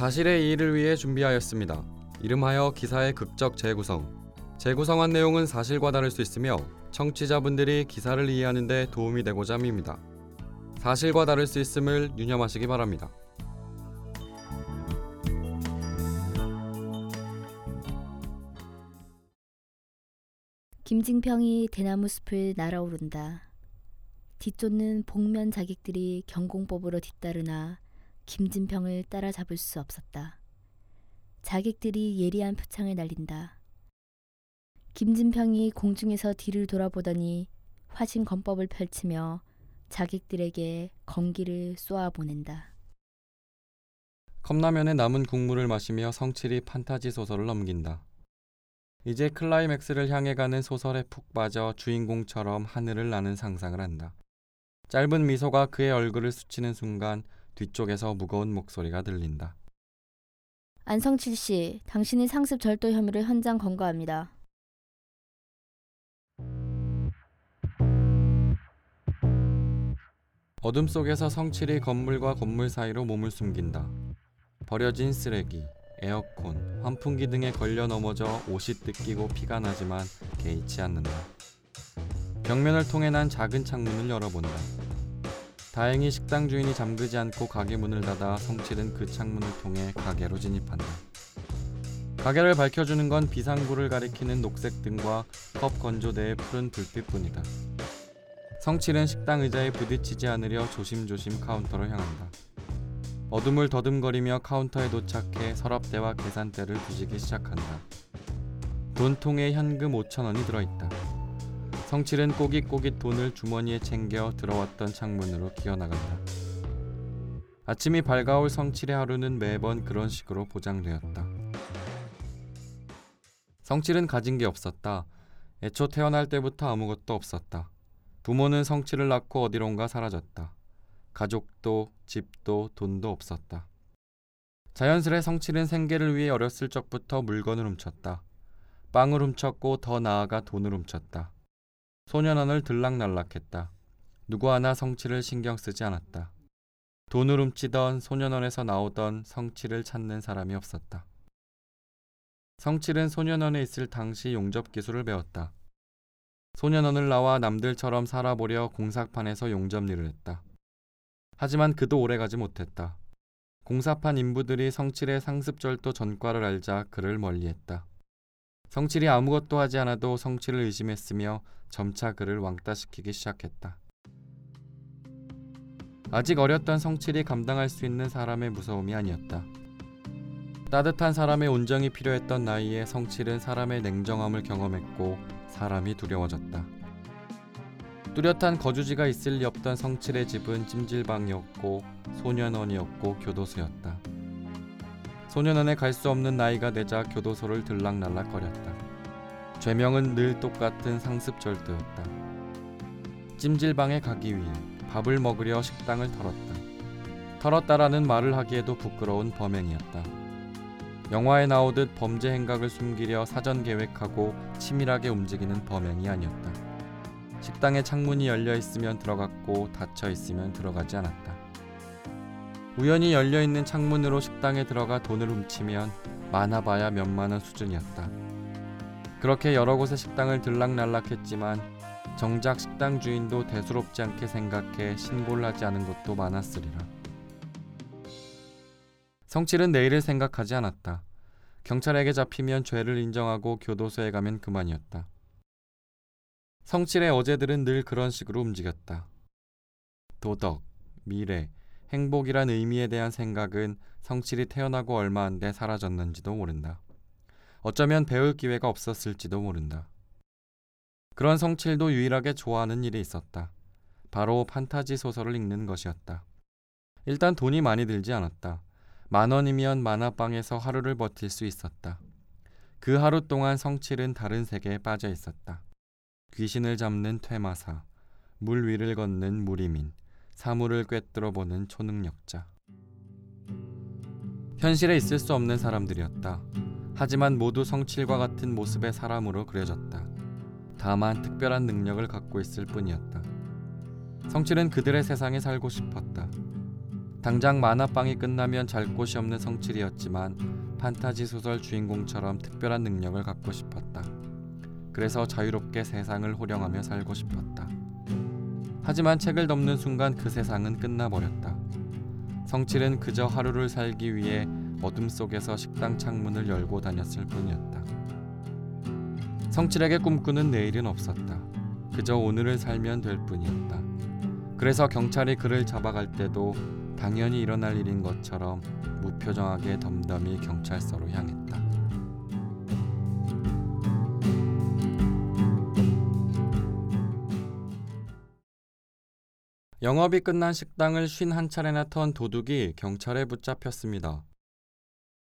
사실의 이의를 위해 준비하였습니다. 이름하여 기사의 극적 재구성. 재구성한 내용은 사실과 다를 수 있으며 청취자분들이 기사를 이해하는 데 도움이 되고자 합니다. 사실과 다를 수 있음을 유념하시기 바랍니다. 김진평이 대나무 숲을 날아오른다. 뒤쫓는 복면 자객들이 경공법으로 뒤따르나 김진평을 따라잡을 수 없었다. 자객들이 예리한 표창을 날린다. 김진평이 공중에서 뒤를 돌아보더니 화신 건법을 펼치며 자객들에게 건기를 쏘아 보낸다. 컵라면에 남은 국물을 마시며 성칠이 판타지 소설을 넘긴다. 이제 클라이맥스를 향해 가는 소설에 푹 빠져 주인공처럼 하늘을 나는 상상을 한다. 짧은 미소가 그의 얼굴을 스치는 순간 뒤쪽에서 무거운 목소리가 들린다. 안성칠 씨, 당신이 상습 절도 혐의로 현장 검거합니다. 어둠 속에서 성칠이 건물과 건물 사이로 몸을 숨긴다. 버려진 쓰레기, 에어컨, 환풍기 등에 걸려 넘어져 옷이 뜯기고 피가 나지만 개의치 않는다. 벽면을 통해 난 작은 창문을 열어본다. 다행히 식당 주인이 잠그지 않고 가게 문을 닫아 성칠은 그 창문을 통해 가게로 진입한다. 가게를 밝혀주는 건 비상구를 가리키는 녹색 등과 컵 건조대의 푸른 불빛뿐이다. 성칠은 식당 의자에 부딪히지 않으려 조심조심 카운터로 향한다. 어둠을 더듬거리며 카운터에 도착해 서랍대와 계산대를 뒤지기 시작한다. 돈통에 현금 5천 원이 들어있다. 성칠은 꼬깃꼬깃 돈을 주머니에 챙겨 들어왔던 창문으로 기어나간다. 아침이 밝아올 성칠의 하루는 매번 그런 식으로 보장되었다. 성칠은 가진 게 없었다. 애초 태어날 때부터 아무것도 없었다. 부모는 성칠을 낳고 어디론가 사라졌다. 가족도 집도 돈도 없었다. 자연스레 성칠은 생계를 위해 어렸을 적부터 물건을 훔쳤다. 빵을 훔쳤고 더 나아가 돈을 훔쳤다. 소년원을 들락날락했다. 누구 하나 성칠을 신경 쓰지 않았다. 돈을 훔치던 소년원에서 나오던 성칠을 찾는 사람이 없었다. 성칠은 소년원에 있을 당시 용접 기술을 배웠다. 소년원을 나와 남들처럼 살아보려 공사판에서 용접 일을 했다. 하지만 그도 오래가지 못했다. 공사판 인부들이 성칠의 상습절도 전과를 알자 그를 멀리했다. 성칠이 아무것도 하지 않아도 성칠을 의심했으며 점차 그를 왕따시키기 시작했다. 아직 어렸던 성칠이 감당할 수 있는 사람의 무서움이 아니었다. 따뜻한 사람의 온정이 필요했던 나이에 성칠은 사람의 냉정함을 경험했고 사람이 두려워졌다. 뚜렷한 거주지가 있을 리 없던 성칠의 집은 찜질방이었고 소년원이었고 교도소였다. 소년원에 갈 수 없는 나이가 되자 교도소를 들락날락거렸다. 죄명은 늘 똑같은 상습 절도였다. 찜질방에 가기 위해 밥을 먹으려 식당을 털었다. 털었다라는 말을 하기에도 부끄러운 범행이었다. 영화에 나오듯 범죄 행각을 숨기려 사전 계획하고 치밀하게 움직이는 범행이 아니었다. 식당에 창문이 열려 있으면 들어갔고 닫혀 있으면 들어가지 않았다. 우연히 열려 있는 창문으로 식당에 들어가 돈을 훔치면 많아봐야 몇만 원 수준이었다. 그렇게 여러 곳의 식당을 들락날락했지만 정작 식당 주인도 대수롭지 않게 생각해 신고를 하지 않은 것도 많았으리라. 성칠은 내일을 생각하지 않았다. 경찰에게 잡히면 죄를 인정하고 교도소에 가면 그만이었다. 성칠의 어제들은 늘 그런 식으로 움직였다. 도덕, 미래, 행복이란 의미에 대한 생각은 성칠이 태어나고 얼마 안 돼 사라졌는지도 모른다. 어쩌면 배울 기회가 없었을지도 모른다. 그런 성칠도 유일하게 좋아하는 일이 있었다. 바로 판타지 소설을 읽는 것이었다. 일단 돈이 많이 들지 않았다. 만 원이면 만화방에서 하루를 버틸 수 있었다. 그 하루 동안 성칠은 다른 세계에 빠져 있었다. 귀신을 잡는 퇴마사, 물 위를 걷는 무리민, 사물을 꿰뚫어 보는 초능력자. 현실에 있을 수 없는 사람들이었다. 하지만 모두 성칠과 같은 모습의 사람으로 그려졌다. 다만 특별한 능력을 갖고 있을 뿐이었다. 성칠은 그들의 세상에 살고 싶었다. 당장 만화방이 끝나면 잘 곳이 없는 성칠이었지만 판타지 소설 주인공처럼 특별한 능력을 갖고 싶었다. 그래서 자유롭게 세상을 호령하며 살고 싶었다. 하지만 책을 덮는 순간 그 세상은 끝나버렸다. 성칠은 그저 하루를 살기 위해 어둠 속에서 식당 창문을 열고 다녔을 뿐이었다. 성칠에게 꿈꾸는 내일은 없었다. 그저 오늘을 살면 될 뿐이었다. 그래서 경찰이 그를 잡아갈 때도 당연히 일어날 일인 것처럼 무표정하게 덤덤히 경찰서로 향했다. 영업이 끝난 식당을 51차례나 턴 도둑이 경찰에 붙잡혔습니다.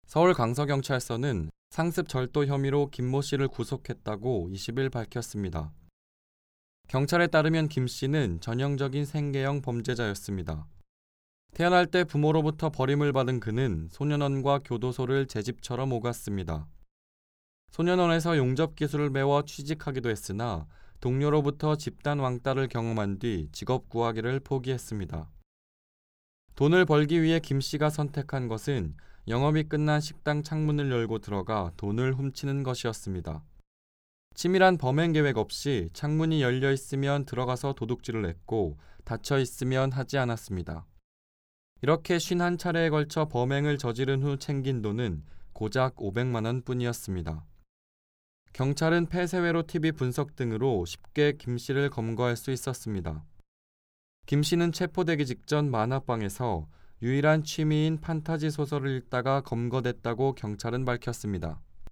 서울 강서경찰서는 상습 절도 혐의로 김모 씨를 구속했다고 20일 밝혔습니다. 경찰에 따르면 김 씨는 전형적인 생계형 범죄자였습니다. 태어날 때 부모로부터 버림을 받은 그는 소년원과 교도소를 제 집처럼 오갔습니다. 소년원에서 용접 기술을 배워 취직하기도 했으나 동료로부터 집단 왕따를 경험한 뒤 직업 구하기를 포기했습니다. 돈을 벌기 위해 김 씨가 선택한 것은 영업이 끝난 식당 창문을 열고 들어가 돈을 훔치는 것이었습니다. 치밀한 범행 계획 없이 창문이 열려 있으면 들어가서 도둑질을 했고 닫혀 있으면 하지 않았습니다. 이렇게 51차례에 걸쳐 범행을 저지른 후 챙긴 돈은 고작 500만 원 뿐이었습니다. 경찰은 폐쇄회로 TV 분석 등으로 쉽게 김 씨를 검거할 수 있었습니다. 김 씨는 체포되기 직전 만화방에서 유일한 취미인 판타지 소설을 읽다가 검거됐다고 경찰은 밝혔습니다.